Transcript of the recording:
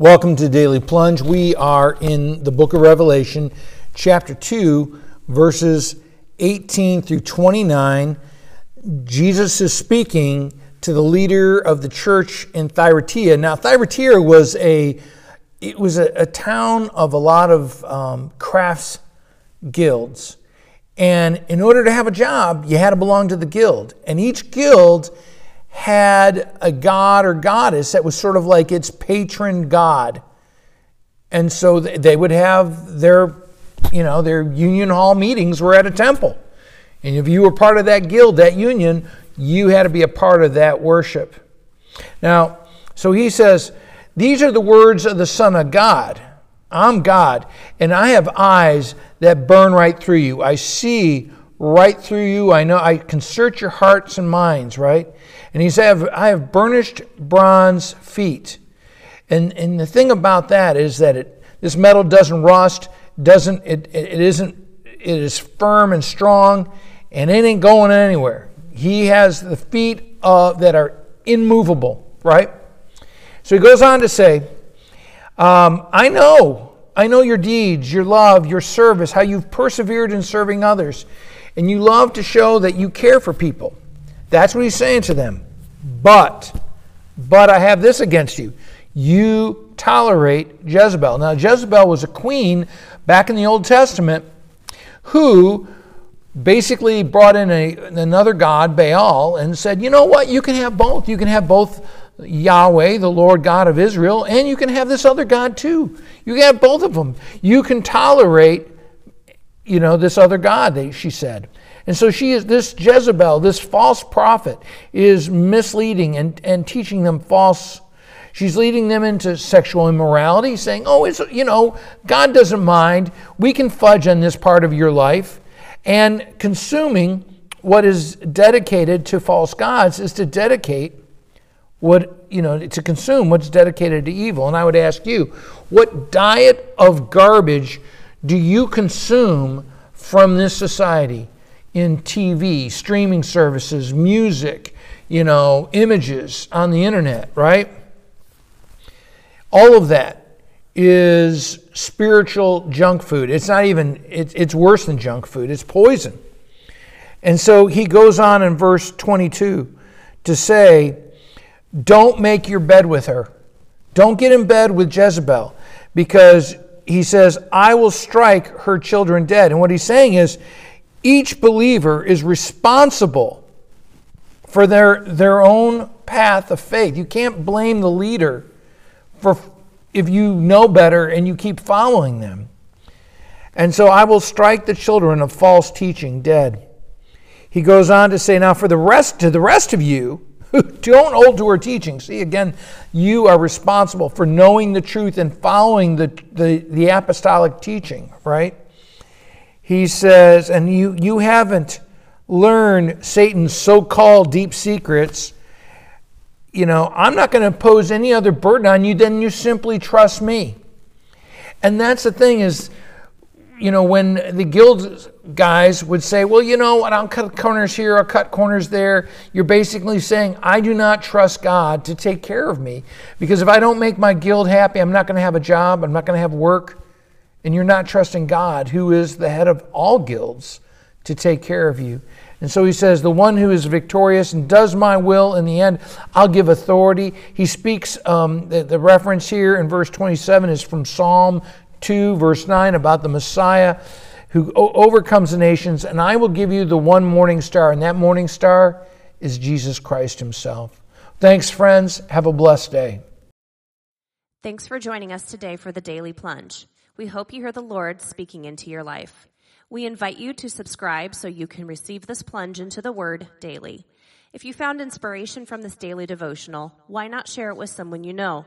Welcome to Daily Plunge. We are in the book of Revelation, chapter 2, verses 18 through 29. Jesus is speaking to the leader of the church in Thyatira. Now, Thyatira was a it was a, a town of a lot of um, crafts guilds. And in order to have a job, you had to belong to the guild. And each guild had a god or goddess that was sort of like its patron god. And so they would have their, you know, their union hall meetings were at a temple. And if you were part of that guild, that union, you had to be a part of that worship. Now, so he says, These are the words of the Son of God. I'm God, and I have eyes that burn right through you. I see right through you. I know I can search your hearts and minds, right? And he said, I have burnished bronze feet. And, and the thing about that is that it, this metal doesn't rust, doesn't, it, it isn't, it is firm and strong, and it ain't going anywhere. He has the feet uh, that are immovable, right? So he goes on to say, um, I know, I know your deeds, your love, your service, how you've persevered in serving others, and you love to show that you care for people. That's what he's saying to them. But, but I have this against you. You tolerate Jezebel. Now, Jezebel was a queen back in the Old Testament who basically brought in a, another god, Baal, and said, you know what? You can have both. You can have both Yahweh, the Lord God of Israel, and you can have this other God too. You can have both of them. You can tolerate, you know, this other God, she said. And so she is this Jezebel, this false prophet, is misleading and, and teaching them false. She's leading them into sexual immorality, saying, Oh, it's you know, God doesn't mind. We can fudge on this part of your life. And consuming what is dedicated to false gods is to dedicate what, you know, to consume what's dedicated to evil. And I would ask you, what diet of garbage do you consume from this society? in TV, streaming services, music, you know, images on the internet, right? All of that is spiritual junk food. It's not even, it's, it's worse than junk food, it's poison. And so he goes on in verse 22 to say, Don't make your bed with her. Don't get in bed with Jezebel because he says, I will strike her children dead. And what he's saying is, each believer is responsible for their, their own path of faith. You can't blame the leader for if you know better and you keep following them. And so I will strike the children of false teaching dead. He goes on to say, now for the rest to the rest of you don't hold to her teaching. See again, you are responsible for knowing the truth and following the, the, the apostolic teaching, right? he says, and you, you haven't learned Satan's so called deep secrets, you know, I'm not going to impose any other burden on you than you simply trust me. And that's the thing is, you know, when the guild guys would say, well, you know what, I'll cut corners here, I'll cut corners there, you're basically saying, I do not trust God to take care of me. Because if I don't make my guild happy, I'm not going to have a job, I'm not going to have work and you're not trusting God, who is the head of all guilds, to take care of you. And so he says, The one who is victorious and does my will in the end, I'll give authority. He speaks, um, the, the reference here in verse 27 is from Psalm 2, verse 9, about the Messiah who overcomes the nations, and I will give you the one morning star, and that morning star is Jesus Christ himself. Thanks, friends. Have a blessed day. Thanks for joining us today for the Daily Plunge. We hope you hear the Lord speaking into your life. We invite you to subscribe so you can receive this plunge into the Word daily. If you found inspiration from this daily devotional, why not share it with someone you know?